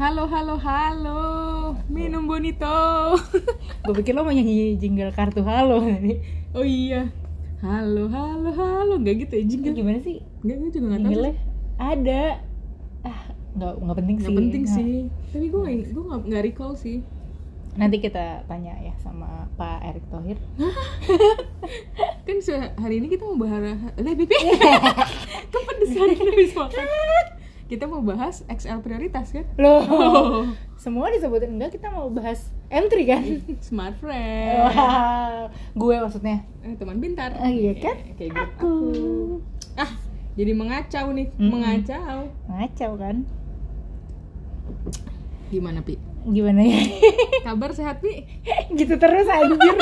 Halo, halo, halo. Minum bonito. Gue pikir lo mau nyanyi jingle kartu halo tadi. Oh iya. Halo, halo, halo. Enggak gitu ya jingle. Gimana sih Enggak, gue juga enggak tahu. jingle Ada. Ah, nggak nggak penting Enggak sih. penting Nah, sih. Tapi gue gue enggak enggak recall sih. Nanti kita tanya ya sama Pak Erick Thohir. Kan hari ini kita mau bahas Eh, Bibi. Kepedesan habis makan. Kita mau bahas XL prioritas kan? Loh, Oh. semua disebutin enggak kita mau bahas M3 kan? Smart friend. Wah, gue maksudnya. Eh, teman pintar. Oh, iya kan? Eh, Kayak grup Aku. Ah, jadi mengacau nih, Mm-mm. mengacau. Ngacau kan? Gimana, Pi? Gimana ya? Kabar sehat, Pi? gitu terus anjir.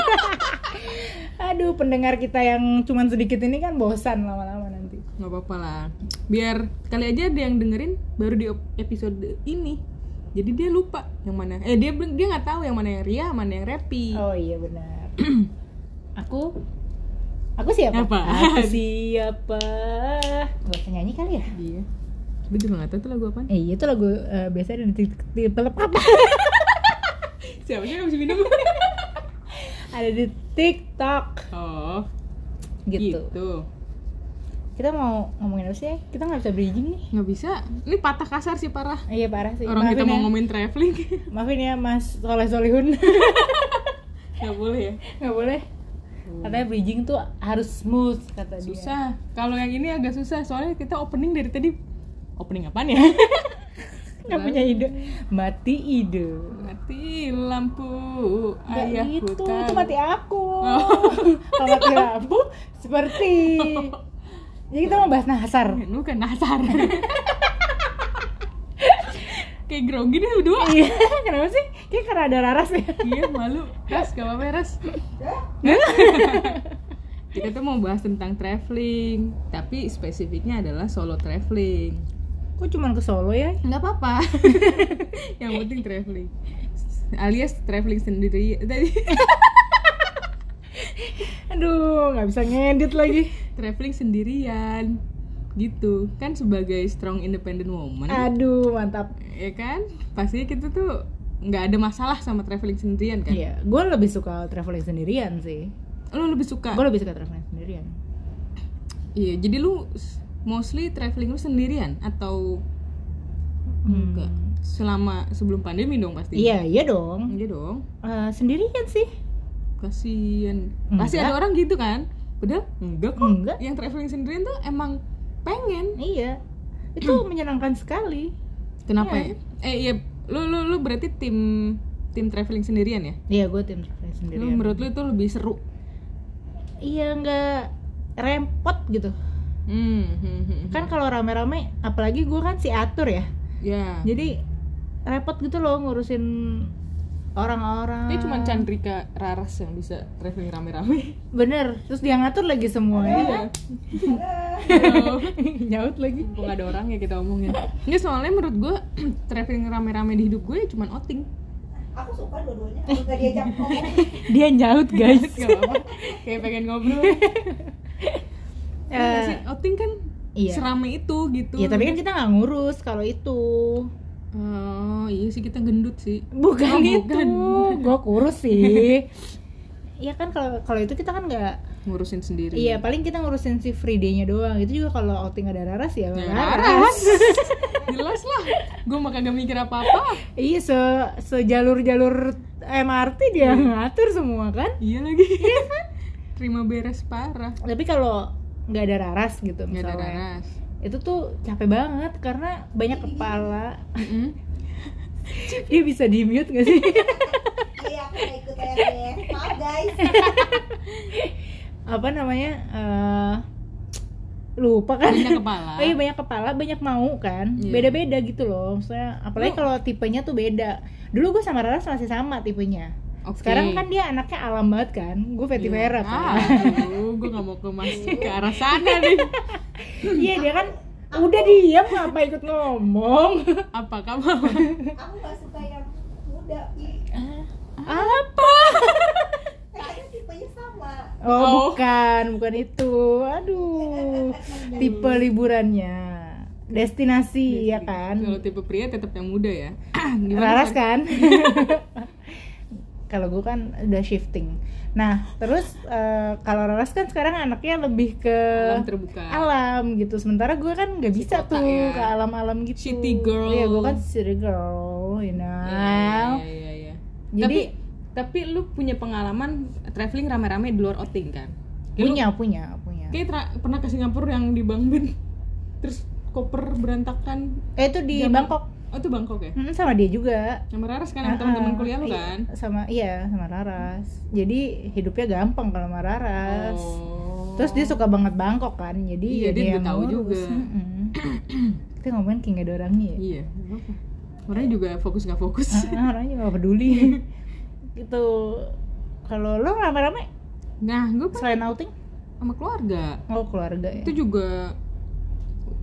Aduh, pendengar kita yang cuman sedikit ini kan bosan lama-lama nanti. nggak apa-apa lah biar kali aja ada yang dengerin baru di episode ini jadi dia lupa yang mana eh dia dia nggak tahu yang mana yang Ria mana yang Repi Oh iya benar. aku aku siapa? Apa? Aku siapa? Gak usah nyanyi kali ya? iya gue juga nggak tahu tuh lagu apa Eh iya itu lagu eh, biasa ada di telep apa? siapa sih habis minum ada di TikTok oh gitu. gitu Kita mau ngomongin apa sih? ya? Kita nggak bisa bridging nih. nggak bisa ini patah kasar sih parah Iya parah sih. orang kita Maafin mau ya. ngomongin traveling Maafin ya Mas Soleh Solihun. nggak boleh ya nggak boleh. Katanya bridging tuh harus smooth kata dia. susah kalau yang ini agak susah soalnya kita opening dari tadi opening apaan ya Nggak punya ide. Mati ide. mati lampu ayahku itu, tahu. itu mati aku. Oh. Kalau mati lampu seperti. Jadi kita mau bahas nasar. lu kan nasar kayak grogi nih berdua Iya, kenapa sih? Kayak karena ada Raras ya. iya malu ras gak apa-apa ras kita tuh mau bahas tentang traveling tapi spesifiknya adalah solo traveling Kok cuma ke Solo ya? nggak apa-apa yang penting traveling alias traveling sendiri tadi Aduh, nggak bisa ngedit lagi. traveling sendirian gitu kan sebagai strong independent woman Aduh, mantap. ya kan pastinya kita tuh nggak ada masalah sama traveling sendirian kan Iya, gue lebih suka traveling sendirian sih. lo lebih suka Gue lebih suka traveling sendirian. iya jadi lu mostly traveling lu sendirian atau Hmm. enggak selama sebelum pandemi dong pasti Iya, iya dong. iya dong Eh, sendirian sih. kasian pasti Enggak. ada orang gitu kan udah enggak kok Enggak. yang traveling sendirian tuh emang pengen Iya. Itu menyenangkan sekali. kenapa Iya. ya eh iya lu lu lu berarti tim tim traveling sendirian ya Iya, gue tim traveling lu sendirian. menurut lu itu lebih seru Iya, nggak rempot gitu. Hmm, hmm, hmm. Kan kalau rame-rame, apalagi gue kan si atur ya. ya Jadi repot gitu loh ngurusin orang-orang. Ini cuma Chandrika Raras yang bisa traveling rame-rame. Bener, terus dia ngatur lagi semuanya. Halo. Nyaut lagi. Mumpung ada orang ya kita omongin. Ini soalnya menurut gue traveling rame-rame di hidup gue cuma outing. aku suka dua-duanya aku gak diajak ngomong Dia nyaut guys. Kayak pengen ngobrol. Iya sih? outing kan iya. serame itu gitu. Iya tapi kan kita nggak ngurus kalau itu. Oh iya sih kita gendut sih. Bukan Oh, itu. bukan. Gue kurus sih. Iya kan kalau kalau itu kita kan nggak Ngurusin sendiri. Iya paling kita ngurusin si free day-nya doang. Itu juga kalau outing ada Raras ya. Ya, Raras. Raras. Jelas lah. Gue mah kagak mikir apa-apa. Iya se sejalur-jalur MRT dia ngatur semua kan. Iya lagi. Terima beres parah. Tapi kalau nggak ada Raras gitu Gak ada misalnya. Raras. Itu tuh capek banget karena banyak kepala. Mm-mm. Dia bisa di mute gak sih? iya aku ikut maaf guys Apa namanya? eh lupa kan? Banyak kepala. Oh iya banyak kepala, banyak mau kan. Iya. Beda-beda gitu loh. Maksudnya apalagi kalau tipenya tuh beda. Dulu gue sama Raras masih sama tipenya. Oke. Sekarang kan dia anaknya alam banget kan. Gue Fetty Vera kan. Ah, aduh, gue gak mau ke mas ke arah sana nih. Iya dia kan udah diam ngapa ikut ngomong. Apa kamu? aku gak suka yang muda Apa? kayaknya tipenya sama Oh, Oh. bukan, bukan itu. Aduh. Tipe liburannya. destinasi ya kan Kalau tipe pria tetap yang muda ya. Gimana, Raras Far? kan kalau gue kan udah shifting nah terus eh, kalau Raras kan sekarang anaknya lebih ke Alam terbuka. alam gitu sementara gue kan nggak bisa kota tuh ya. ke alam-alam gitu City girl. iya gue kan city girl you know Iya, iya, iya, iya. Jadi- tapi tapi lu punya pengalaman traveling rame-rame di luar outing kan? Kayak lu- punya punya punya Kayak pernah ke Singapura yang di Bang Ben terus koper berantakan. eh itu di Zaman- Bangkok Oh itu Bangkok ya? Mm, sama dia juga Sama Raras kan sama Ah, teman-teman ah, kuliah lu iya, kan? sama iya sama Raras jadi hidupnya gampang kalau sama Raras Oh. terus dia suka banget Bangkok kan jadi Iya, ya dia yang tahu juga. Mm-mm. kita ngomongin kayak gak ada orangnya ya Iya, nggak. Orangnya juga fokus nggak fokus. Ah, orangnya gak peduli gitu kalau lo rame-rame Nah, gue selain outing sama keluarga. oh keluarga ya Itu juga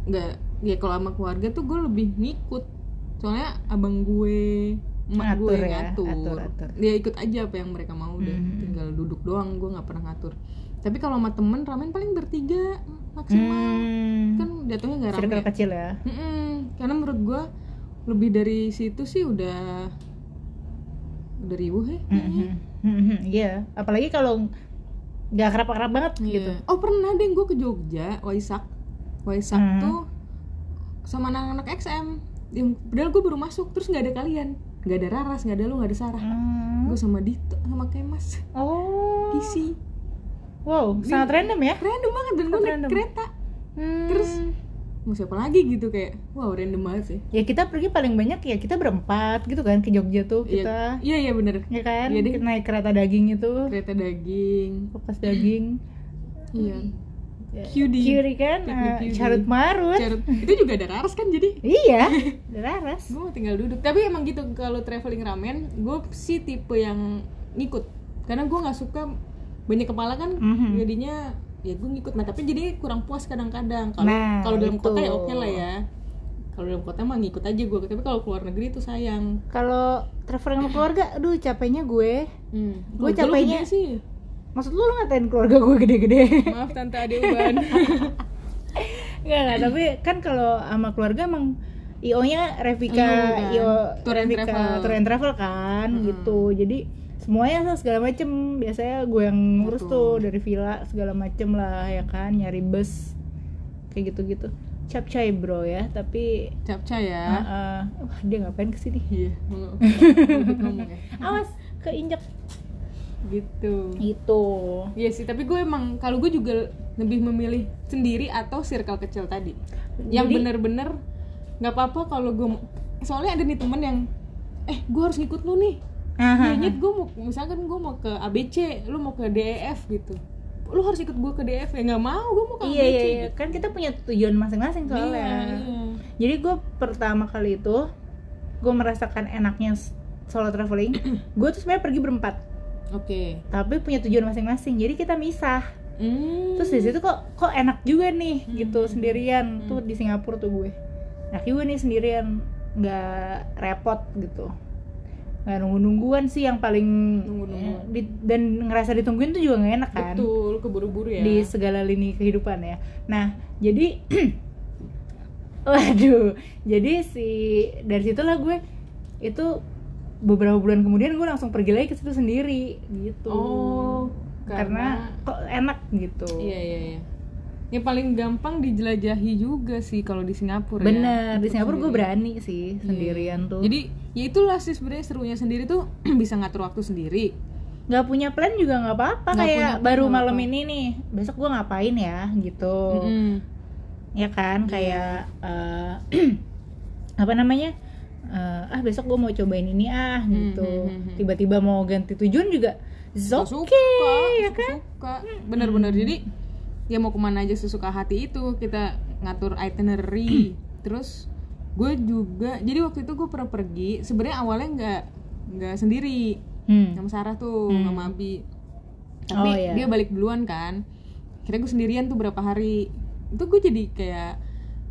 nggak ya kalau sama keluarga tuh gue lebih ngikut. Soalnya abang gue emak gue Ngatur ya, ngatur. atur, atur. Dia ikut aja apa yang mereka mau udah Mhm. tinggal duduk doang, gue nggak pernah ngatur. Tapi kalau sama temen ramen paling bertiga maksimal. Hmm, Kan jatuhnya nggak rame. circle ya. kecil ya Mm-mm. Karena menurut gue lebih dari situ sih udah udah riuh ya. Mhm. Mhm, iya apalagi kalau nggak kerap-kerap banget Iya. gitu Oh pernah deh gue ke Jogja, Waisak. Waisak Hmm. tuh sama anak-anak XM. Yang padahal gue baru masuk, terus nggak ada kalian, nggak ada Raras, nggak ada lu, nggak ada Sarah. Hmm. Gue sama Dito, sama Kemas, oh Kisi. wow sangat random ya Random banget dan gue naik random. kereta. Hmm. Terus mau siapa lagi gitu kayak, wow random banget sih. ya kita pergi paling banyak ya kita berempat gitu kan ke Jogja tuh kita Iya iya bener. ya kan Iya deh. kita naik kereta daging itu Kereta daging. kupas daging Iya. Cutie. Cutie kan cutie. carut marut Carut. Itu juga ada Raras kan jadi. iya Raras gue tinggal duduk tapi emang gitu kalau traveling ramen gue sih tipe yang ngikut karena gue nggak suka banyak kepala kan Mhm. jadinya ya gue ngikut nah tapi jadi kurang puas kadang-kadang kalau Nah, kalau dalam itu. kota ya oke lah ya kalau dalam kota mah ngikut aja gue tapi kalau keluar negeri tuh sayang kalau traveling sama keluarga aduh capeknya gue hmm. Lu capeknya- sih maksud lu lu ngatain keluarga gue gede-gede? Maaf tante ade uban. Enggak, enggak, tapi kan kalau sama keluarga emang IO-nya Revika, Iya, kan. IO Tour and Revika, travel. Tour and Travel kan Hmm. gitu. Jadi semuanya segala macem. Biasanya gue yang ngurus Betul. tuh dari villa segala macem lah ya kan. Nyari bus kayak gitu-gitu. Capcay bro ya. Tapi capca ya? Uh, uh, wah dia ngapain ke sini? Iya mau ngomong ya? Awas keinjak gitu itu Iya sih, tapi gue emang kalau gue juga lebih memilih sendiri atau circle kecil tadi. Yang Jadi- bener-bener nggak apa-apa kalau gue soalnya ada nih temen yang eh gue harus ngikut lu nih. Kayaknya gue mau misalkan gue mau ke ABC, lu mau ke DEF gitu. Lu harus ikut gue ke DEF ya nggak mau, gue mau ke iya ABC. iya, iya. gitu. kan kita punya tujuan masing-masing soalnya Iya, iya. Jadi gue pertama kali itu gue merasakan enaknya solo traveling. gue tuh sebenarnya pergi berempat, Oke. tapi punya tujuan masing-masing. Jadi kita misah. Hmm. Terus di situ kok kok enak juga nih gitu sendirian. Hmm. Tuh di Singapura tuh gue. Enak juga nih sendirian, nggak repot gitu. Nggak nunggu-nungguan sih yang paling Nunggu-nungguan. eh, di- dan ngerasa ditungguin tuh juga nggak enak kan Betul, keburu-buru ya. di segala lini kehidupan ya. Nah, jadi waduh, jadi si dari situlah gue itu beberapa bulan kemudian gue langsung pergi lagi ke situ sendiri gitu. Oh, karena, kok enak gitu. Iya iya iya. Yang paling gampang dijelajahi juga sih kalau di Singapura ya. Bener, di Untuk Singapura gue berani sih Iya. sendirian tuh. Jadi ya itulah sih sebenarnya serunya sendiri tuh bisa ngatur waktu sendiri. nggak punya plan juga nggak apa-apa kayak punya plan baru malam apa-apa. ini nih besok gue ngapain ya gitu. Mm-mm. ya kan Iya. kayak eh, apa namanya Eh, ah besok gue mau cobain ini ah gitu Hmm, hmm, hmm, hmm. tiba-tiba mau ganti tujuan juga Suka, okay ya kan suka. Bener-bener jadi ya mau ke mana aja sesuka hati itu kita ngatur itinerary. Terus gue juga jadi waktu itu gue pernah pergi sebenarnya awalnya nggak nggak sendiri hmm. sama Sarah tuh Hmm. sama Abi tapi Oh, iya. dia balik duluan kan kira gue sendirian tuh berapa hari itu gue jadi kayak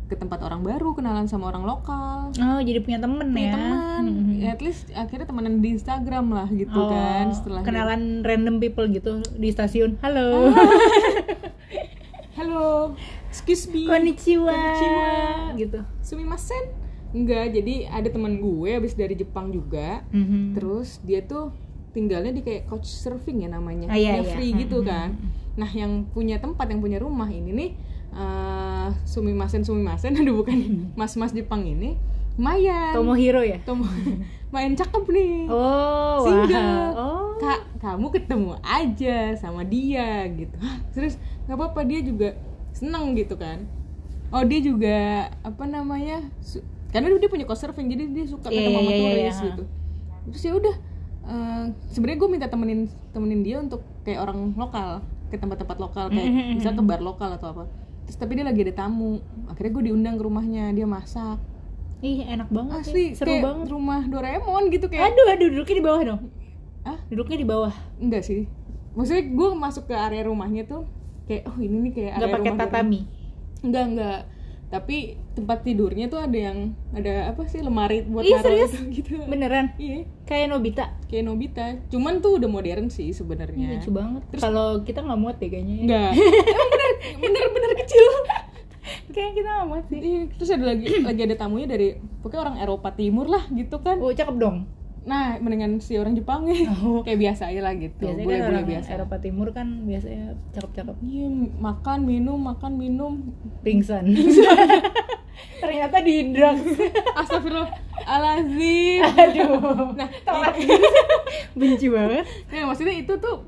ke tempat orang baru kenalan sama orang lokal. Oh jadi punya temen punya ya? teman Hmm. ya, at least akhirnya temenan di Instagram lah gitu Oh, kan setelah kenalan random people gitu di stasiun. Halo. Halo halo. Excuse me. Konnichiwa. Konnichiwa. gitu. Sumimasen? Enggak jadi ada teman gue habis dari Jepang juga. Mhm. terus dia tuh tinggalnya di kayak couch surfing ya namanya. Ah, iya, iya. free gitu Mhm. kan. Nah yang punya tempat yang punya rumah ini nih sumimasen sumimasen. Aduh bukan. Mas-mas Jepang ini. Lumayan Tomohiro ya? Tomo main cakep nih. Oh single. oh. Kak kamu ketemu aja sama dia gitu. Hah, terus nggak apa-apa dia juga seneng gitu kan. Oh dia juga apa namanya karena dia punya coach surfing jadi dia suka Iya, ketemu iya, sama iya, turis iya. gitu. Terus ya udah eh, sebenarnya gue minta temenin temenin dia untuk kayak orang lokal ke tempat-tempat lokal kayak Mhm, bisa ke bar lokal atau apa terus tapi dia lagi ada tamu akhirnya gue diundang ke rumahnya dia masak ih enak banget asli ya. seru kayak banget rumah Doraemon gitu kayak aduh aduh duduknya di bawah dong ah duduknya di bawah Enggak sih. Maksudnya gue masuk ke area rumahnya tuh kayak oh ini nih kayak nggak area pakai rumah tatami Enggak, enggak. Tapi tempat tidurnya tuh ada yang ada apa sih lemari buat Ih, naruh serius? itu gitu. beneran Iya, kayak Nobita kayak Nobita. Cuman tuh udah modern sih Ih, sebenarnya. lucu banget kalau kita nggak muat deh kayaknya ya. Enggak. Emang bener bener bener kecil. kayak kita nggak muat sih Iya, terus ada lagi lagi ada tamunya dari pokoknya orang Eropa Timur lah gitu kan. oh cakep dong Nah, mendingan si orang Jepang ya. Oh. kayak biasa aja lah gitu. biasanya kan Bule-bule orang biasa. Eropa Timur kan biasanya cakep-cakep Iya, makan, minum, makan, minum, pingsan ternyata di drugs Astagfirullahaladzim aduh Nah, benci banget ya, maksudnya itu tuh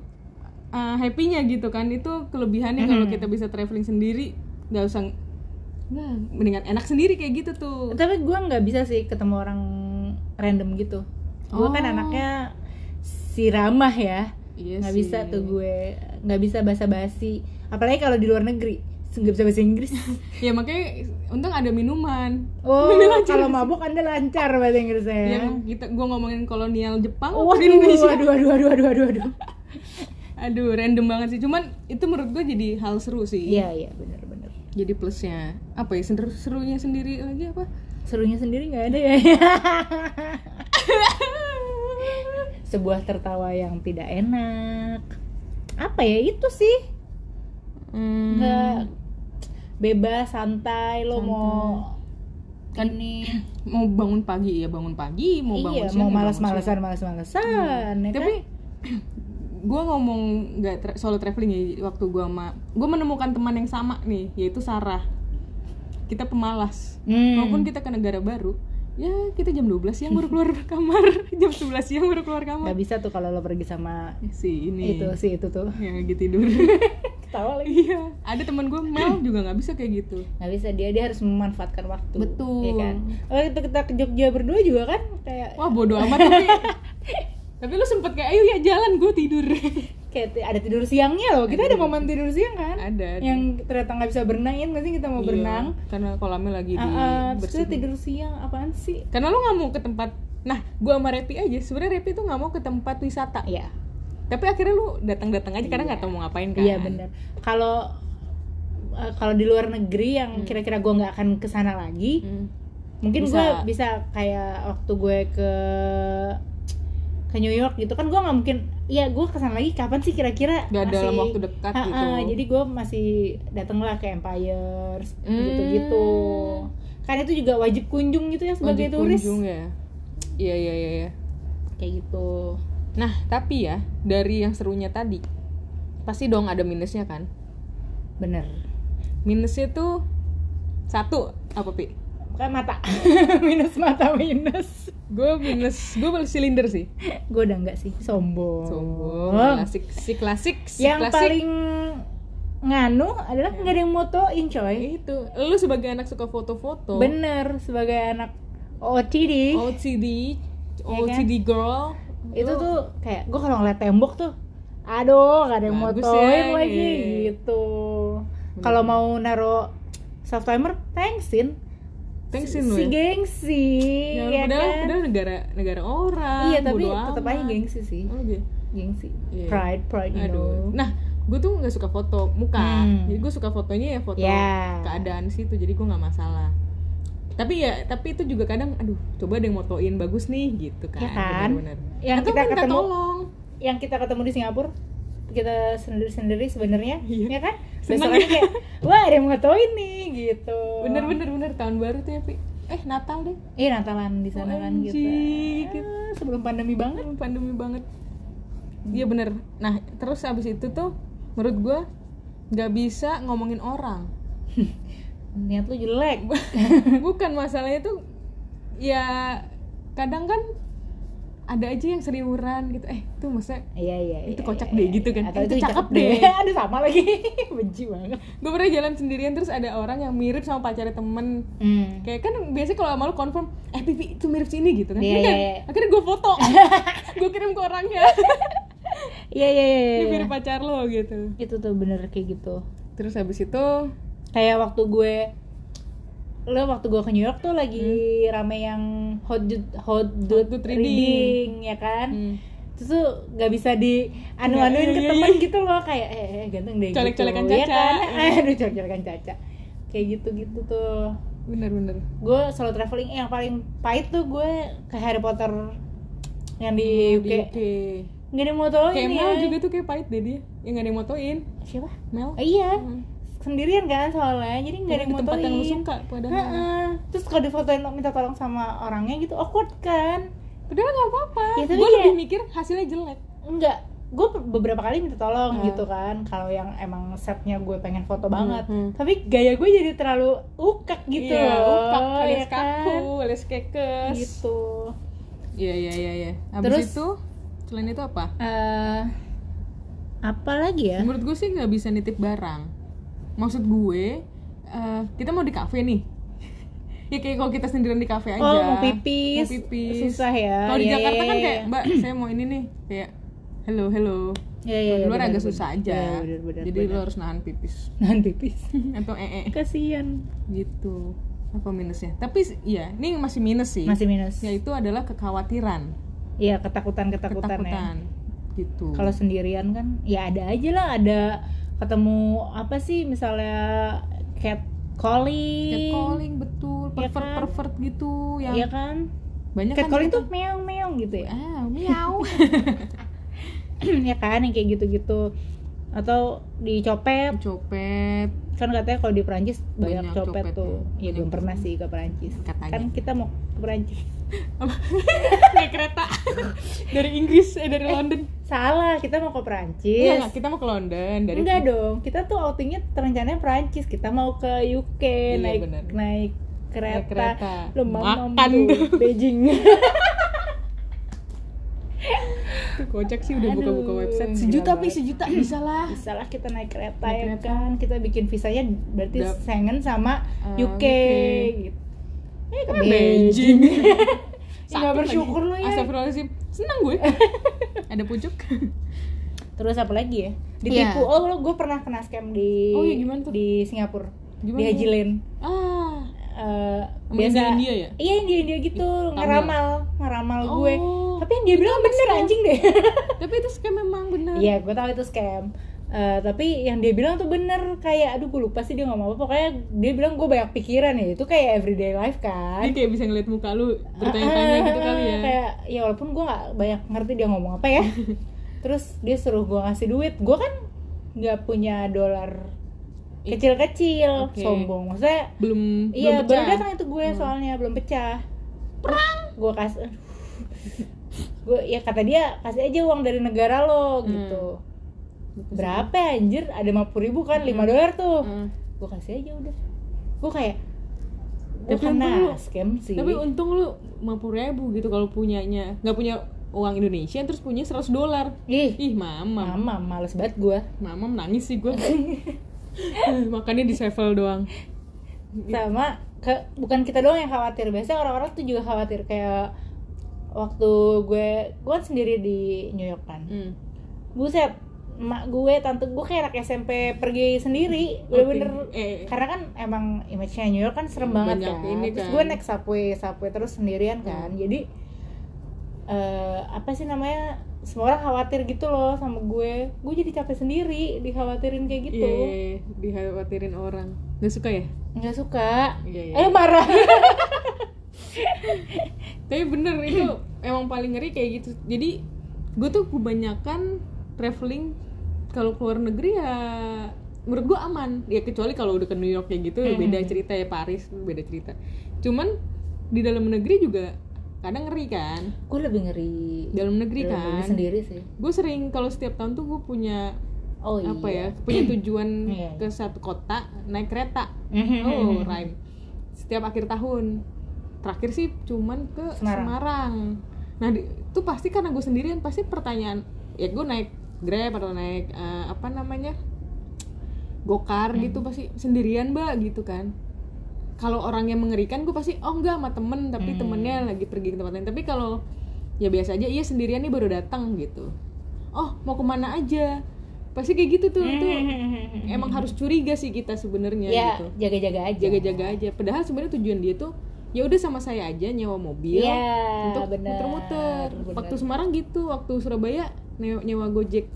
uh, happy-nya gitu kan. Itu kelebihannya kalau kita bisa traveling sendiri nggak usah Nah, mendingan enak sendiri kayak gitu tuh. Tapi gue nggak bisa sih ketemu orang random gitu. Gue kan Oh. anaknya si ramah ya. Iya nggak bisa tuh gue. Nggak bisa basa-basi. Apalagi kalau di luar negeri. Nggak bisa bahasa Inggris. Ya makanya untung ada minuman. Oh kalau mabuk anda lancar bahasa Inggrisnya Yang kita gua ngomongin kolonial Jepang Oh, waduh, di Indonesia? aduh, aduh, aduh, aduh, aduh, aduh. Random banget sih Cuman itu menurut gue jadi hal seru sih Iya, iya, benar-benar. Jadi plusnya Apa ya, seru serunya sendiri lagi apa? Serunya sendiri nggak ada ya. Sebuah tertawa yang tidak enak. Apa ya itu sih? Hmm, Nggak bebas, santai, lo Santai. mau Kan ini mau bangun pagi ya bangun pagi mau bangun iya siang mau ya bangun malas-malasan siang. malas-malasan ya tapi kan? gue ngomong nggak tra- solo traveling ya waktu gue sama gue menemukan teman yang sama nih yaitu Sarah. Kita pemalas. Hmm. walaupun kita ke negara baru ya kita jam 12 siang baru keluar kamar. Jam 11 siang baru keluar kamar. Nggak bisa tuh kalau lo pergi sama si ini. Itu sih itu tuh. Yang lagi tidur. Ketawa lagi. Iya. Ada teman gue Mel juga nggak bisa kayak gitu. Nggak bisa dia dia harus memanfaatkan waktu. Betul. ya kan? Oh, itu kita ke Jogja berdua juga kan kayak wah bodoh amat tapi tapi lu sempet kayak ayo ya jalan gue tidur. Kayak ada tidur siangnya loh. Kita ada momen tidur siang kan? Ada yang ternyata nggak bisa berenang ya nggak sih kita mau Iya, berenang? karena kolamnya lagi di Ah, ah, terus tidur siang apaan sih? Karena lu nggak mau ke tempat nah gua sama Repi aja sebenarnya Repi tuh nggak mau ke tempat wisata. Iya. Tapi akhirnya lu datang-datang aja karena nggak tahu mau ngapain kan. iya benar kalau eh, kalau di luar negeri yang kira-kira gue nggak akan ke sana lagi Hmm. mungkin gue bisa kayak waktu gue ke ke New York gitu kan gue nggak mungkin Iya, gue ke sana lagi kapan sih kira-kira? Dalam Masih- waktu dekat Ah, gitu. ah, jadi gue masih dateng lah ke Empire Hmm. gitu-gitu. Kan itu juga wajib kunjung gitu ya sebagai Wajib turis. kunjung ya iya iya iya iya. Kayak gitu. nah tapi ya dari yang serunya tadi pasti dong ada minusnya kan Bener. minusnya tuh satu apa pi Kayak mata. minus mata minus. gue minus gue balik silinder sih. Gue udah enggak sih, sombong. sombong. Klasik si klasik si Yang klasik. paling nganu adalah nggak ada yang motoin coy. itu. Lu sebagai anak suka foto-foto. Bener sebagai anak OTD OCD kan? OCD girl. Itu lu- tuh kayak gue kalau ngeliat tembok tuh aduh gak ada yang Bagus motoin ya, lagi gitu. Kalau mau naro soft timer thanksin Thanksin si, si ya. gengsi Ya, ya, padahal, kan padahal negara negara orang iya tapi tetap aja gengsi sih oh, gitu. gengsi Iya. pride pride you Aduh. know Nah, gue tuh nggak suka foto muka. Hmm. Jadi gue suka fotonya ya foto Ya. keadaan situ. Jadi gue nggak masalah. Tapi ya, tapi itu juga kadang, aduh, coba ada yang motoin bagus nih, gitu kan. Ya kan? Bener-bener. Yang Atau kita minta ketemu- tolong. yang kita ketemu di Singapura kita sendiri-sendiri sebenarnya Iya. ya kan? Seneng. Besokannya kayak wah ada yang motoin nih gitu. Bener bener bener. Tahun baru tuh ya pi. Eh Natal deh. Iya Natalan di sana kan gitu. Ah, sebelum pandemi banget. Kan pandemi banget. Iya bener. Nah terus abis itu tuh menurut gue nggak bisa ngomongin orang. Niat lu jelek. Bukan masalahnya tuh ya kadang kan ada aja yang seriuran gitu eh tuh masa iya iya Itu iya, kocak iya, deh iya. gitu kan. atau Eh, itu itu cakep cakep deh deh. aduh sama lagi benci banget gue pernah jalan sendirian terus ada orang yang mirip sama pacarnya temen hmm. kayak kan biasanya kalau sama lu confirm eh pipi itu mirip sini gitu kan, Iya, Ini kan iya, iya. akhirnya gue foto gue kirim ke orangnya iya iya iya ini iya. mirip pacar lo gitu itu tuh bener kayak gitu terus habis itu kayak waktu gue lo waktu gue ke New York tuh lagi rame yang hot dude, hot dude, dude reading. reading. ya kan? Hmm, terus tuh nggak bisa di anu-anuin Iya, ke iya, temen iya. gitu loh kayak eh, eh ganteng deh Colek-colekan gitu ya Caca. kan? Iya. aduh colek-colekan caca. Kayak gitu gitu tuh. Bener bener. Gue solo traveling yang paling pahit tuh gue ke Harry Potter yang di di UK UK nggak ada yang motoin kayak ya Mel juga tuh kayak pahit deh dia. Yang gak ada yang motoin siapa? Mel. Oh, iya. Hmm. Sendirian kan soalnya jadi nggak ada yang tempat yang lu suka padahal terus kalau difotoin minta tolong sama orangnya gitu awkward kan padahal nggak apa-apa Ya, gue kayak- lebih mikir hasilnya jelek enggak gue beberapa kali minta tolong Hmm. gitu kan kalau yang emang setnya gue pengen foto banget hmm. tapi gaya gue jadi terlalu ukak gitu iya, loh upak, ya alias kan? kaku, alias kekes gitu Iya iya iya iya. Habis Terus? itu selain itu apa? eh apa lagi ya Menurut gue sih nggak bisa nitip barang. Maksud gue eh, kita mau di kafe nih. ya kayak kalau kita sendirian di kafe aja. oh mau pipis, Mau pipis. susah ya Kalau di Iya, Jakarta iya, kan iya. kayak Mbak saya mau ini nih kayak hello hello. Iya, iya, di iya, luar benar, agak benar. susah aja. Iya, benar, benar, Jadi benar. lo harus nahan pipis nahan pipis atau ee kasian gitu. Apa minusnya? Tapi iya, ini masih minus sih. masih minus Yaitu adalah kekhawatiran, iya ketakutan ketakutan, ya ketakutan. Gitu. kalau sendirian kan ya ada aja lah ada ketemu apa sih misalnya cat calling. Catcalling betul Iya pervert kan? pervert gitu yang Iya kan? Banyak cat kan calling gitu. tuh meong meong gitu ya? Ah miau ya kan yang kayak gitu-gitu. Atau dicopet. Copet kan katanya kalau di Perancis banyak, Banyak copet, copet, tuh. Ya ya. belum pernah sih ke Perancis. Katanya. kan kita mau ke Perancis naik kereta. Dari Inggris eh dari London. salah kita mau ke Perancis. Iya nggak? Kita mau ke London dari enggak dong kita tuh outingnya rencananya Perancis. Kita mau ke UK Iya, naik bener. naik kereta, Naik kereta. lu mamam Makan. tuh. Beijing. Kocak sih udah buka-buka website. sejuta pi banget. sejuta bisa lah bisa lah kita naik kereta Naik ya kereta. kan? Kita bikin visanya berarti Dap- Schengen sama Eh, UK, UK. gitu eh ke Eh, Beijing. Beijing. Ya, nggak bersyukur lu ya. Astagfirullahaladzim. Senang gue. Ada pucuk. Terus apa lagi ya? Iya. ditipu oh lo gue pernah kena scam di Oh, iya, gimana tuh? di Singapura. Gimana? di Haji Lane. Ah. Eh, Sama biasa India-India ya? iya India India gitu. Tamil. ngeramal. ngeramal gue. Oh. tapi yang dia bilang bener anjing deh. Tapi itu scam memang bener. Iya gue tahu itu scam Eh, tapi yang dia bilang tuh bener kayak aduh gue lupa sih dia ngomong apa. Pokoknya dia bilang gue banyak pikiran ya. Itu kayak everyday life kan. Dia kayak bisa ngeliat muka lu bertanya-tanya gitu kali ya. kayak ya walaupun gue nggak banyak ngerti dia ngomong apa ya. Terus dia suruh gue ngasih duit. Gue kan nggak punya dolar kecil-kecil Oke. sombong. Maksudnya Belum iya belum baru pecah. datang itu gue soalnya belum pecah. Perang! Gue kasih gue ya kata dia kasih aja uang dari negara lo gitu berapa ya, anjir ada lima ribu kan 5 dolar tuh Hmm. gue kasih aja udah gue kayak Tapi untung kena lu- scam sih Tapi untung lu 50 ribu gitu kalau punyanya nggak punya uang Indonesia terus punya 100 dolar. ih Ih, mama. mama males banget gue Mama menangis sih gue. Makannya di sevel doang. sama ke bukan kita doang yang khawatir biasanya orang-orang tuh juga khawatir kayak waktu gue gue kan sendiri di New York kan Hmm. buset emak gue tante gue kayak anak SMP pergi sendiri bener-bener Oke. Eh. karena kan emang image-nya New York kan serem Banyak banget kan ini terus kan. gue naik subway subway terus sendirian kan jadi eh apa sih namanya semua orang khawatir gitu loh sama gue gue jadi capek sendiri dikhawatirin kayak gitu Iya, iya, iya. dikhawatirin orang. Gak suka ya? nggak suka Iya, iya. eh marah Tapi bener itu emang paling ngeri kayak gitu. Jadi gue tuh kebanyakan traveling kalau keluar negeri ya menurut gue aman. Ya kecuali kalau udah ke New York kayak gitu ya beda cerita ya Paris beda cerita. Cuman di dalam negeri juga kadang ngeri kan? Gue lebih ngeri dalam negeri dalam kan? negeri sendiri sih. Gue sering kalau setiap tahun tuh gue punya oh iya apa ya punya tujuan Iya. ke satu kota naik kereta. Mhm. oh rhyme. Setiap akhir tahun. Terakhir sih cuman ke Semarang. Semarang, nah di- itu pasti karena gue sendirian pasti pertanyaan ya gue naik grab atau naik eh, apa namanya gokar Hmm. gitu pasti sendirian mbak gitu kan. Kalau orang yang mengerikan gue pasti oh enggak sama temen tapi Hmm. temennya lagi pergi ke tempat lain. Tapi kalau ya biasa aja iya sendirian nih baru datang gitu. Oh mau ke mana aja? Pasti kayak gitu tuh itu emang harus curiga sih kita sebenarnya ya gitu. jaga-jaga aja. Jaga-jaga aja. Padahal sebenarnya tujuan dia tuh ya udah sama saya aja nyewa mobil Iya, untuk muter-muter. Waktu Semarang gitu waktu Surabaya nyewa, Gojek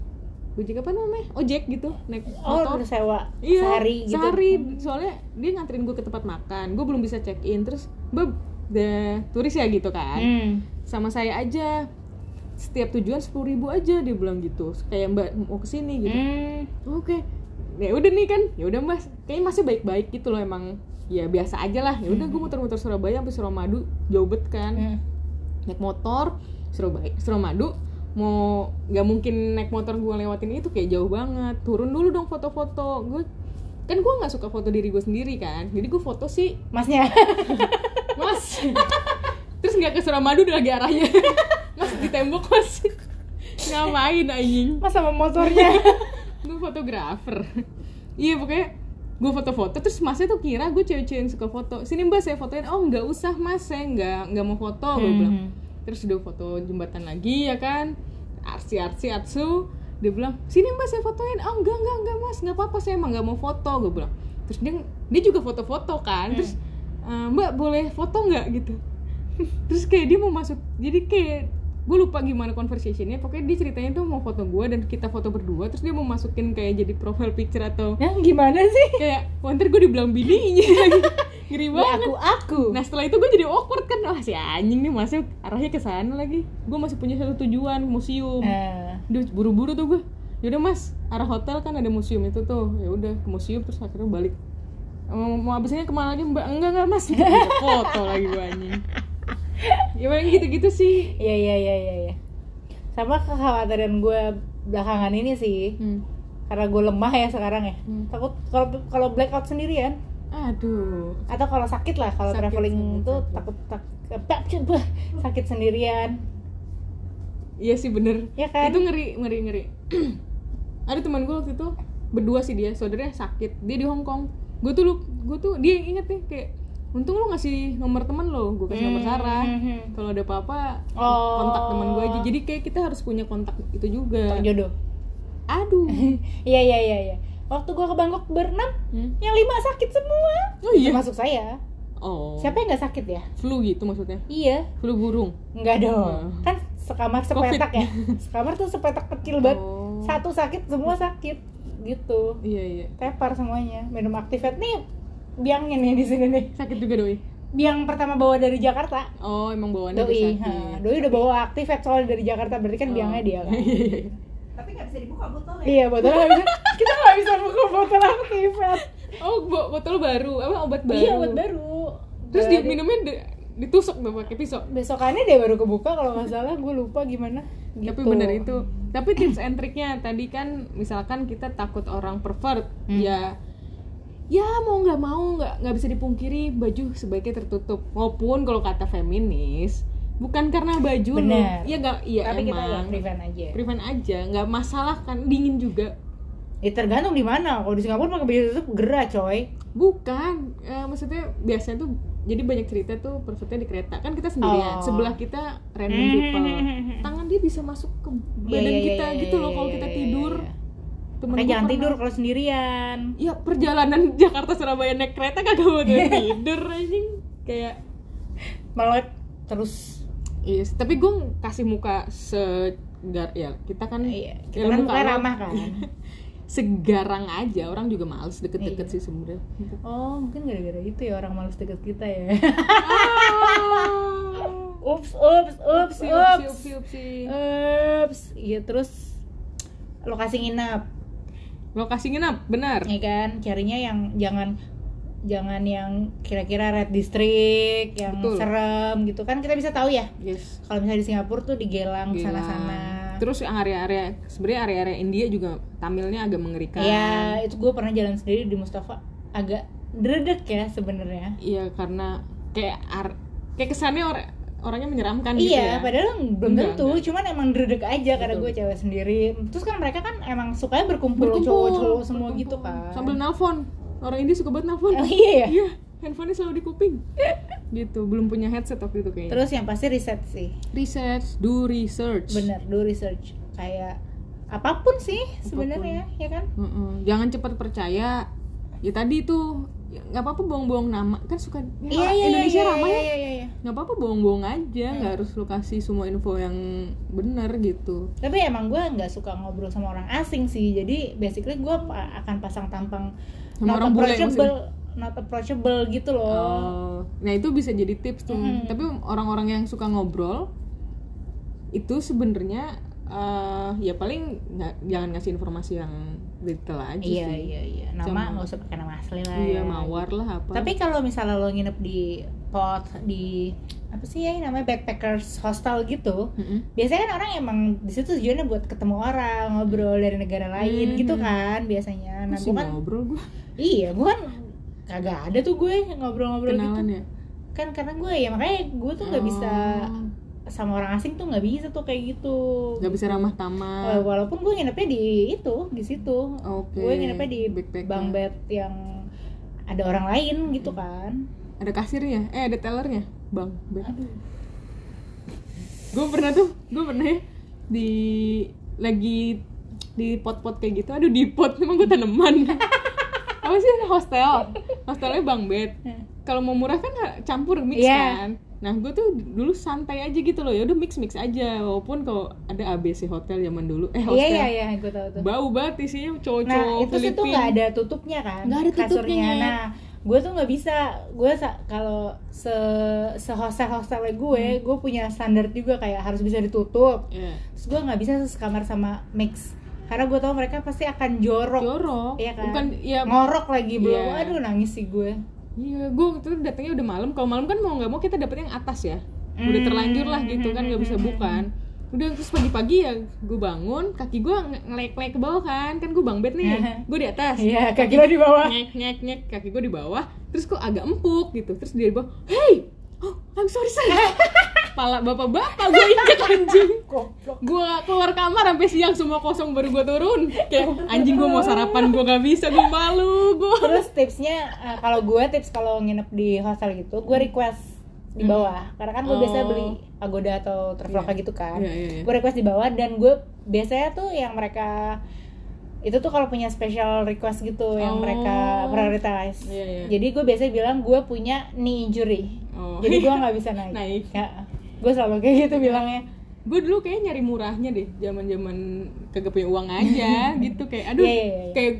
Gojek apa namanya ojek gitu naik oh motor udah sewa Iya, sehari gitu sehari. Soalnya dia nganterin gue ke tempat makan, gue belum bisa check in. Terus, beb, the turis ya gitu kan. Hmm. Sama saya aja. Setiap tujuan sepuluh ribu aja dia bilang gitu. Kayak mbak mau ke sini gitu. Hmm. Oke, ya udah nih kan. Ya udah mas, kayaknya masih baik-baik gitu loh emang. Ya biasa aja lah. Ya udah gue muter-muter Surabaya sampai Suramadu, jauh bet kan. Hmm. Naik motor Surabaya, Suramadu mau nggak mungkin naik motor gue lewatin itu kayak jauh banget. Turun dulu dong foto-foto. Gue kan gue nggak suka foto diri gue sendiri kan. Jadi gue foto sih masnya. Mas. Terus nggak ke Suramadu udah lagi arahnya. Mas di tembok mas. Ngapain anjing? Mas sama motornya. Gue fotografer. Iya pokoknya gue foto-foto. Terus masnya tuh kira gue cewek-cewek yang suka foto. Sini mbak saya fotoin. Oh nggak usah mas. Saya nggak nggak mau foto gue bilang. Hmm. Terus udah foto jembatan lagi ya kan? Arsi arsi atsu dia bilang sini mbak saya fotoin. Oh enggak enggak enggak mas. Nggak apa-apa saya emang nggak mau foto gue bilang. Terus dia dia juga foto-foto kan? Terus "Eh, mbak boleh foto nggak gitu. Terus kayak dia mau masuk jadi kayak gue lupa gimana conversationnya. Pokoknya dia ceritanya tuh mau foto gue dan kita foto berdua terus dia mau masukin kayak jadi profile picture atau ya gimana sih? Kayak wah ntar gue dibilang bininya. lagi ngeri ya banget. aku aku. Nah setelah itu gue jadi awkward kan. Wah si anjing nih masuk arahnya ke sana lagi. Gue masih punya satu tujuan museum. Eh, Duh buru-buru tuh gue Yaudah mas arah hotel kan ada museum itu tuh. Ya udah ke museum terus akhirnya balik. Mau, mau habisnya ke mana lagi mbak? Enggak enggak mas. Foto lagi gue anjing. Ya paling gitu-gitu sih. Iya iya iya iya iya. Sama kekhawatiran gue belakangan ini sih. Hmm. karena gue lemah ya sekarang ya. Hmm. takut kalau kalau blackout sendirian aduh. Atau kalau sakit lah kalau traveling itu sakit. takut tak, bah, sakit sendirian. Iya sih bener. Ya kan? Itu ngeri ngeri ngeri. Ada teman gue waktu itu berdua sih dia saudaranya sakit. Dia di Hong Kong. Gue tuh lu gue tuh dia inget nih kayak untung lu ngasih nomor teman lo gue kasih nomor Hmm, Sarah. hmm, hmm. kalau ada apa-apa Oh. kontak teman gue aja. Jadi kayak kita harus punya kontak itu juga. Jodoh. Aduh. Iya iya iya iya waktu gue ke Bangkok berenam Hmm? yang lima sakit semua. Oh iya? Termasuk saya. Oh. Siapa yang nggak sakit ya? Flu gitu maksudnya? Iya. Flu burung? Enggak dong. Hmm. kan sekamar sepetak ya? Sekamar tuh sepetak kecil banget. Oh. satu sakit semua sakit. Gitu. Iya iya. Tepar semuanya. Minum aktifat nih biangnya nih di sini nih. Sakit juga doi? Biang pertama bawa dari Jakarta. Oh emang bawaannya udah doi ha, doi udah bawa aktifat soalnya dari Jakarta. Berarti kan Oh. biangnya dia kan. Iya, iya, iya. Tapi nggak bisa dibuka botolnya. iya botolnya nggak bisa. Kita nggak bisa buka botol aktifat oh bo- botol baru. Apa obat baru? iya obat baru. Terus dia minumnya di- ditusuk tuh pakai pisau? Besokannya dia baru kebuka kalau nggak salah. Gue lupa gimana. Gitu. tapi bener itu. Tapi tips and triknya tadi kan misalkan kita takut orang pervert Hmm. ya ya mau nggak mau nggak nggak bisa dipungkiri baju sebaiknya tertutup. Maupun kalau kata feminis bukan karena baju lu. Bener. ya nggak? Iya tapi kita ya emang. prevent aja. Prevent aja. Nggak masalah kan dingin juga. Ya tergantung di mana. Kalau di Singapura pakai baju tutup gerah coy. Bukan. Eh, maksudnya biasanya tuh jadi banyak cerita tuh pervertnya di kereta. Kan kita sendirian. Oh. sebelah kita random people. Tangan dia bisa masuk ke Iya, badan iya, kita iya, gitu iya, loh kalau iya, kita iya, tidur. iya. Temen Makanya gua jangan pernah- tidur kalau sendirian. Ya perjalanan Jakarta Surabaya naik kereta kagak mau tidur anjing. Kayak melek terus iya sih. tapi gue kasih muka segar ya kita kan iya ya kita kan lu mukanya kalau- ramah kan segarang aja orang juga males deket-deket Iya. sih sebenarnya oh mungkin gara-gara itu ya orang malas deket kita ya Ah. ups ups ups ups upsi, upsi. ups iya terus lokasi nginap lokasi nginap benar ya kan carinya yang jangan jangan yang kira-kira red district yang Betul. serem gitu. Kan kita bisa tahu ya yes. kalau misalnya di Singapura tuh digelang sana-sana. Terus yang area-area sebenarnya area-area India juga Tamilnya agak mengerikan. Ya itu gue pernah jalan sendiri di Mustafa. Agak dredek ya sebenarnya. Iya karena kayak ar- kayak kesannya orang orangnya menyeramkan gitu iya ya. padahal belum tentu. enggak. cuman emang dredek aja karena Betul. gue cewek sendiri. Terus kan mereka kan emang sukanya berkumpul, Berkumpul, cowok-cowok semua berkumpul. gitu kan. Sambil nelfon orang India suka banget nelfon. Oh iya ya? Iya handphonenya selalu di kuping. Gitu belum punya headset waktu itu kayaknya. Terus yang pasti riset sih. Research do research. Bener do research. Kayak apa pun sih sebenarnya ya kan? Mm-mm. jangan cepat percaya. Ya tadi tuh ya, nggak apa-apa bohong-bohong nama. Kan suka ya, iya iya Indonesia iya, ramai iya, ya. iya, iya, iya. nggak apa-apa bohong-bohong aja nggak harus lu kasih semua info yang benar gitu. Tapi emang gue nggak suka ngobrol sama orang asing sih. Jadi basically gue akan pasang tampang Sama not orang bule approachable not approachable gitu loh Oh, nah itu bisa jadi tips tuh. Mm. Tapi orang-orang yang suka ngobrol itu sebenarnya eh, ya paling nggak jangan ngasih informasi yang detail aja iya sih. iya iya nama nggak usah pakai nama asli lah Iya ya. mawar lah apa. tapi kalau misalnya lo nginep di pot di apa sih ya namanya backpackers hostel gitu Mm-mm. biasanya kan orang emang di situ tujuannya buat ketemu orang ngobrol dari negara lain Hmm. gitu kan biasanya nah Masih gue kan ngobrol gue iya gue kan kagak ada tuh gue ngobrol-ngobrol gitu ya. kan karena gue ya makanya gue tuh nggak bisa Oh, sama orang asing tuh nggak bisa tuh kayak gitu nggak bisa ramah tamah. walaupun gue nginepnya di itu di situ Oke. gue nginepnya di bang bed yang ada orang lain gitu kan Ada kasirnya, eh ada tellernya, bang. Gue pernah tuh, gue pernah ya di lagi di pot-pot kayak gitu. Aduh di pot, emang gue tanaman. Apa sih hostel? Hostelnya bang bed. Kalau mau murah kan campur mix Iya. kan. Nah gue tuh dulu santai aja gitu loh. Ya udah mix mix aja. Walaupun kalau ada ABC hotel zaman dulu, eh hostel iya iya iya gue tahu tuh bau banget isinya cowok-cowok nah itu sih tuh Filipin. nggak ada tutupnya kan Nggak ada tutupnya. kasurnya nah gue tuh nggak bisa gue kalau se se hostel hostelnya gue Hmm. gue punya standar juga kayak harus bisa ditutup Iya. terus gue nggak bisa sekamar sama mix karena gue tahu mereka pasti akan jorok Jorok. Iya kan? Bukan ya ngorok lagi belum Iya. aduh nangis sih gue Iya, gue itu datangnya udah malam. Kalau malam kan mau nggak mau kita dapet yang atas ya. Udah Hmm. terlanjur lah gitu kan, nggak bisa bukan. Udah terus pagi-pagi ya gue bangun, kaki gue ngelek-lek ke bawah kan, kan gue bang bed nih, gue di atas. iya kaki lo di bawah Nyek nyek nyek, kaki gue di bawah. Terus kok agak empuk gitu. Terus dia di bawah, hey, oh I'm sorry sorry. Pala bapak-bapak gue injek anjing. goblok Gue keluar kamar sampai siang semua kosong baru gue turun. Kayak anjing gue mau sarapan gue gak bisa, gue malu gue. terus tipsnya eh, kalau gue tips kalau nginep di hostel gitu gue request di bawah karena kan gue biasa Hmm. Oh. beli Agoda atau Traveloka gitu kan Iya, iya, iya. gue request di bawah dan gue biasanya tuh yang mereka itu tuh kalau punya special request gitu yang Oh. mereka prioritize Iya, iya. jadi gue biasanya bilang gue punya knee injury Oh. jadi gue nggak bisa naik, Naik. Ya, gue selalu kayak gitu bilangnya gue dulu kayak nyari murahnya deh zaman zaman kagak punya uang aja gitu kayak aduh Iya, iya, iya. kayak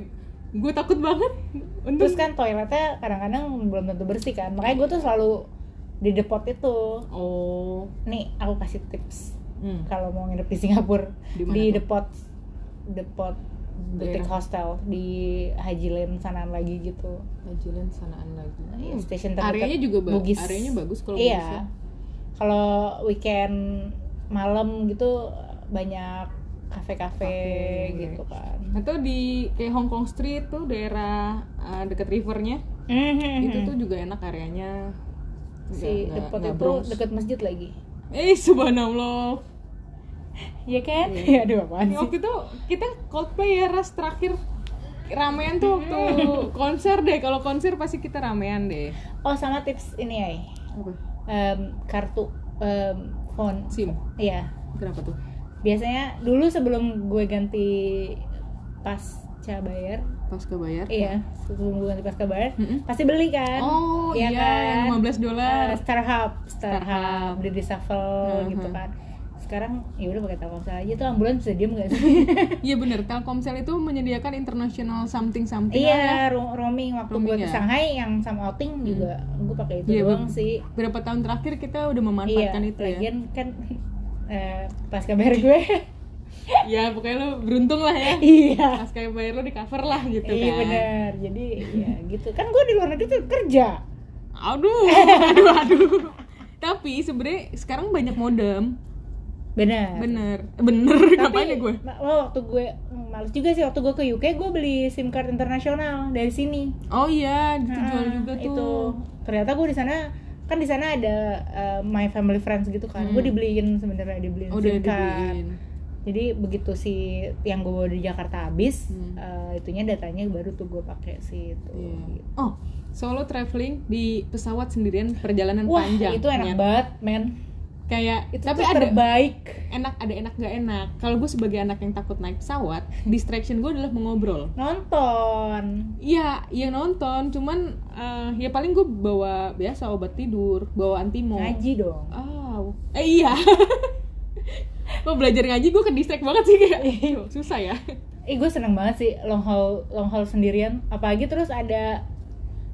gue takut banget untuk terus kan toiletnya kadang-kadang belum tentu bersih kan makanya gue tuh selalu di depot itu oh nih aku kasih tips hmm. kalau mau nginep di Singapura Di mana di tuh? depot depot Daerah. hostel di Haji Lane sanaan lagi gitu Hajilan sanaan lagi Iya, Hmm. station terdekat areanya juga bagus Bugis. areanya bagus kalau iya ya. kalau weekend malam gitu banyak kafe-kafe Kafe. gitu kan atau di kayak Hong Kong Street tuh daerah uh, deket rivernya itu tuh juga enak areanya. Si depot nggak itu dekat masjid lagi. Eh subhanallah. Iya kan? Iya. Aduh apaan sih? waktu itu kita Coldplay ya ras terakhir ramean tuh waktu konser deh. Kalau konser pasti kita ramean deh. Oh sama tips ini ya Em, Kartu em, phone. Sim? Iya. Kenapa tuh? Biasanya dulu sebelum gue ganti pasca bayar pas kebayar iya sebelum ganti pasca bayar Mm-mm. pasti beli kan? Oh Iya iya, yang 15 dolar. Eh, Starhub Starhub Starhub. di reshuffle Mhm. gitu kan. Sekarang ya udah pakai Telkomsel aja. Tuh ambulans bisa diem gak sih? Iya bener. Telkomsel itu menyediakan international something something ya. iya ro- roaming. Waktu Roaming gue ke ya? Shanghai yang sama outing juga gue pakai itu Iya, doang sih. berapa tahun terakhir kita udah iya memanfaatkan itu ya? lagian kan eh, pas kabar gue ya pokoknya lo beruntung lah ya. Iya. Pas kayak bayar lo di cover lah gitu iya kan. bener. Jadi ya gitu. Kan gue di luar negeri tuh kerja. Aduh aduh aduh. Tapi sebenarnya sekarang banyak modem. Bener. Bener. Bener ngapain ya gue oh, waktu gue hmm, males juga sih waktu gue ke UK gue beli sim card internasional dari sini. Oh iya itu jual Ah, juga tuh. Itu ternyata gue di sana kan di sana ada uh, my family friends gitu kan. Hmm. gue dibeliin sebenarnya dibeliin oh sim card. dibeliin jadi begitu si yang gue bawa di Jakarta habis Hmm. uh, itunya datanya baru tuh gue pakai sih itu Iya. oh solo traveling di pesawat sendirian perjalanan wah panjang itu enak Ya. banget men kayak itu tapi ada terbaik enak ada enak gak enak kalau gue sebagai anak yang takut naik pesawat distraction gue adalah mengobrol nonton Iya, iya nonton, cuman eh, ya paling gue bawa biasa obat tidur, bawa antimo. ngaji dong Ah, eh iya. Kok belajar ngaji gue ke distract banget sih kayak Aduh, susah ya. Eh gue seneng banget sih long haul long haul sendirian. Apalagi terus ada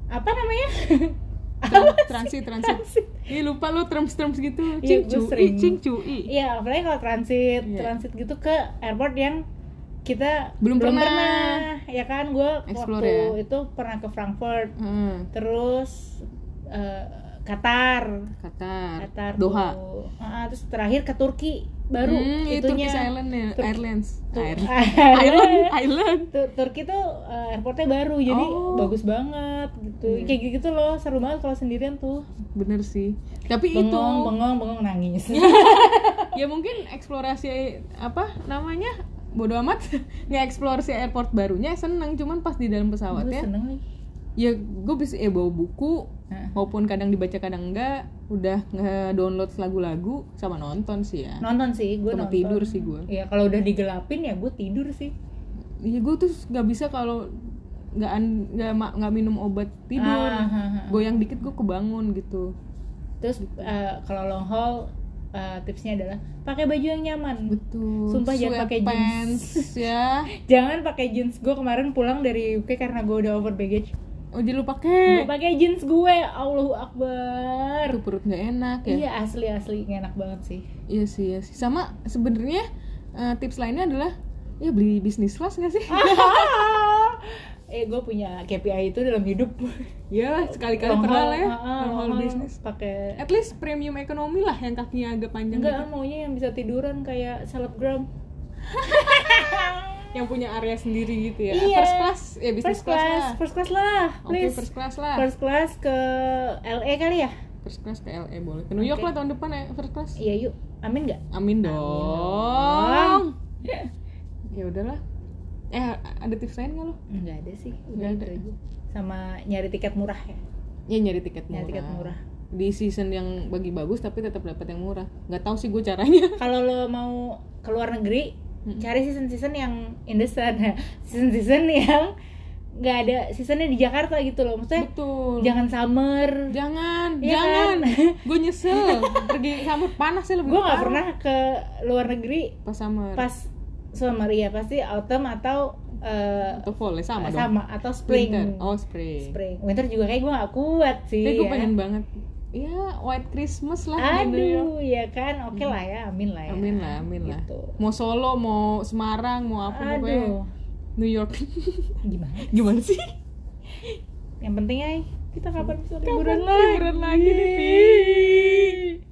apa namanya? Tran- transit, transit. Ih lupa lo terms-terms gitu. Iya, Cingcu, gue sering. ih, cingcu. Iya, apalagi kalau transit, Iya. transit gitu ke airport yang kita Belum pernah. ya kan gue waktu ya. itu pernah ke Frankfurt Hmm, terus eh, Qatar Qatar, Qatar Doha. tuh. Ah, terus terakhir ke Turki baru Hmm, itu itunya Turkish Island ya, Tur- Airlines. Air. Island. Island. Tur- Turki tuh eh, airportnya baru jadi Oh. bagus banget gitu Hmm. kayak gitu loh seru banget kalau sendirian tuh Bener sih. Tapi bengong itu bengong bengong nangis ya mungkin eksplorasi apa namanya bodo amat nge-explore si airport barunya seneng cuman pas di dalam pesawat ya seneng nih ya gue bisa eh bawa buku Nah. maupun kadang dibaca kadang enggak udah nge-download lagu-lagu sama nonton sih ya. Nonton sih gue nonton. tidur sih gue. Iya kalau udah digelapin ya gue tidur sih. Iya gue tuh nggak bisa kalau nggak nggak nggak minum obat tidur. Ah, ah, ah. goyang dikit gue kebangun gitu. Terus eh, kalau long haul eh, tipsnya adalah pakai baju yang nyaman. Betul. Sumpah jangan pakai jeans. Ya. Jangan pakai jeans. Gue kemarin pulang dari UK karena gue udah over baggage oh jadi lu pakai gue pakai jeans gue Allahu Akbar tuh perut nggak enak ya iya asli asli nggak enak banget sih Iya sih, iya sih. Sama sebenarnya eh, tips lainnya adalah ya beli bisnis class nggak sih? eh gue punya KPI itu dalam hidup ya sekali-kali pernah lah ya. ah, ah, Long bisnis. pakai At least premium ekonomi lah yang kakinya agak panjang enggak gitu. maunya yang bisa tiduran kayak selebgram Yang punya area sendiri gitu ya. Iya. First class, ya bisnis first class, class lah. first class lah Oke, please first class lah. first class ke LA kali ya First class ke LA boleh. Ke New York Oke. lah tahun depan ya first class. iya yuk amin nggak Amin dong. Ya udahlah. Eh ada tips lain nggak lo? nggak ada sih Nggak udah ada. itu aja sama nyari tiket murah ya Ya nyari tiket murah. nyari tiket murah Di season yang bagi bagus tapi tetap dapat yang murah. Nggak tahu sih gue caranya. kalau lo mau ke luar negeri Mm-mm. cari season season yang in the sun season season yang nggak ada seasonnya di Jakarta gitu loh maksudnya Betul. jangan summer jangan, Iya jangan. kan? gue nyesel. Pergi summer panas sih lebih gue nggak pernah ke luar negeri pas summer. pas summer ya pasti autumn atau eh, atau fall ya sama, dong. sama atau spring Winter. Oh, spring. spring winter juga kayak gue gak kuat sih Tapi gue ya. pengen banget. Ya, White Christmas lah aduh ya kan oke lah ya amin lah ya Amin lah, amin lah. Gitu. Mau Solo, mau Semarang, mau apa pokoknya aduh New York. gimana Gimana sih? yang penting ay kita kapan bisa liburan lagi liburan lagi nih?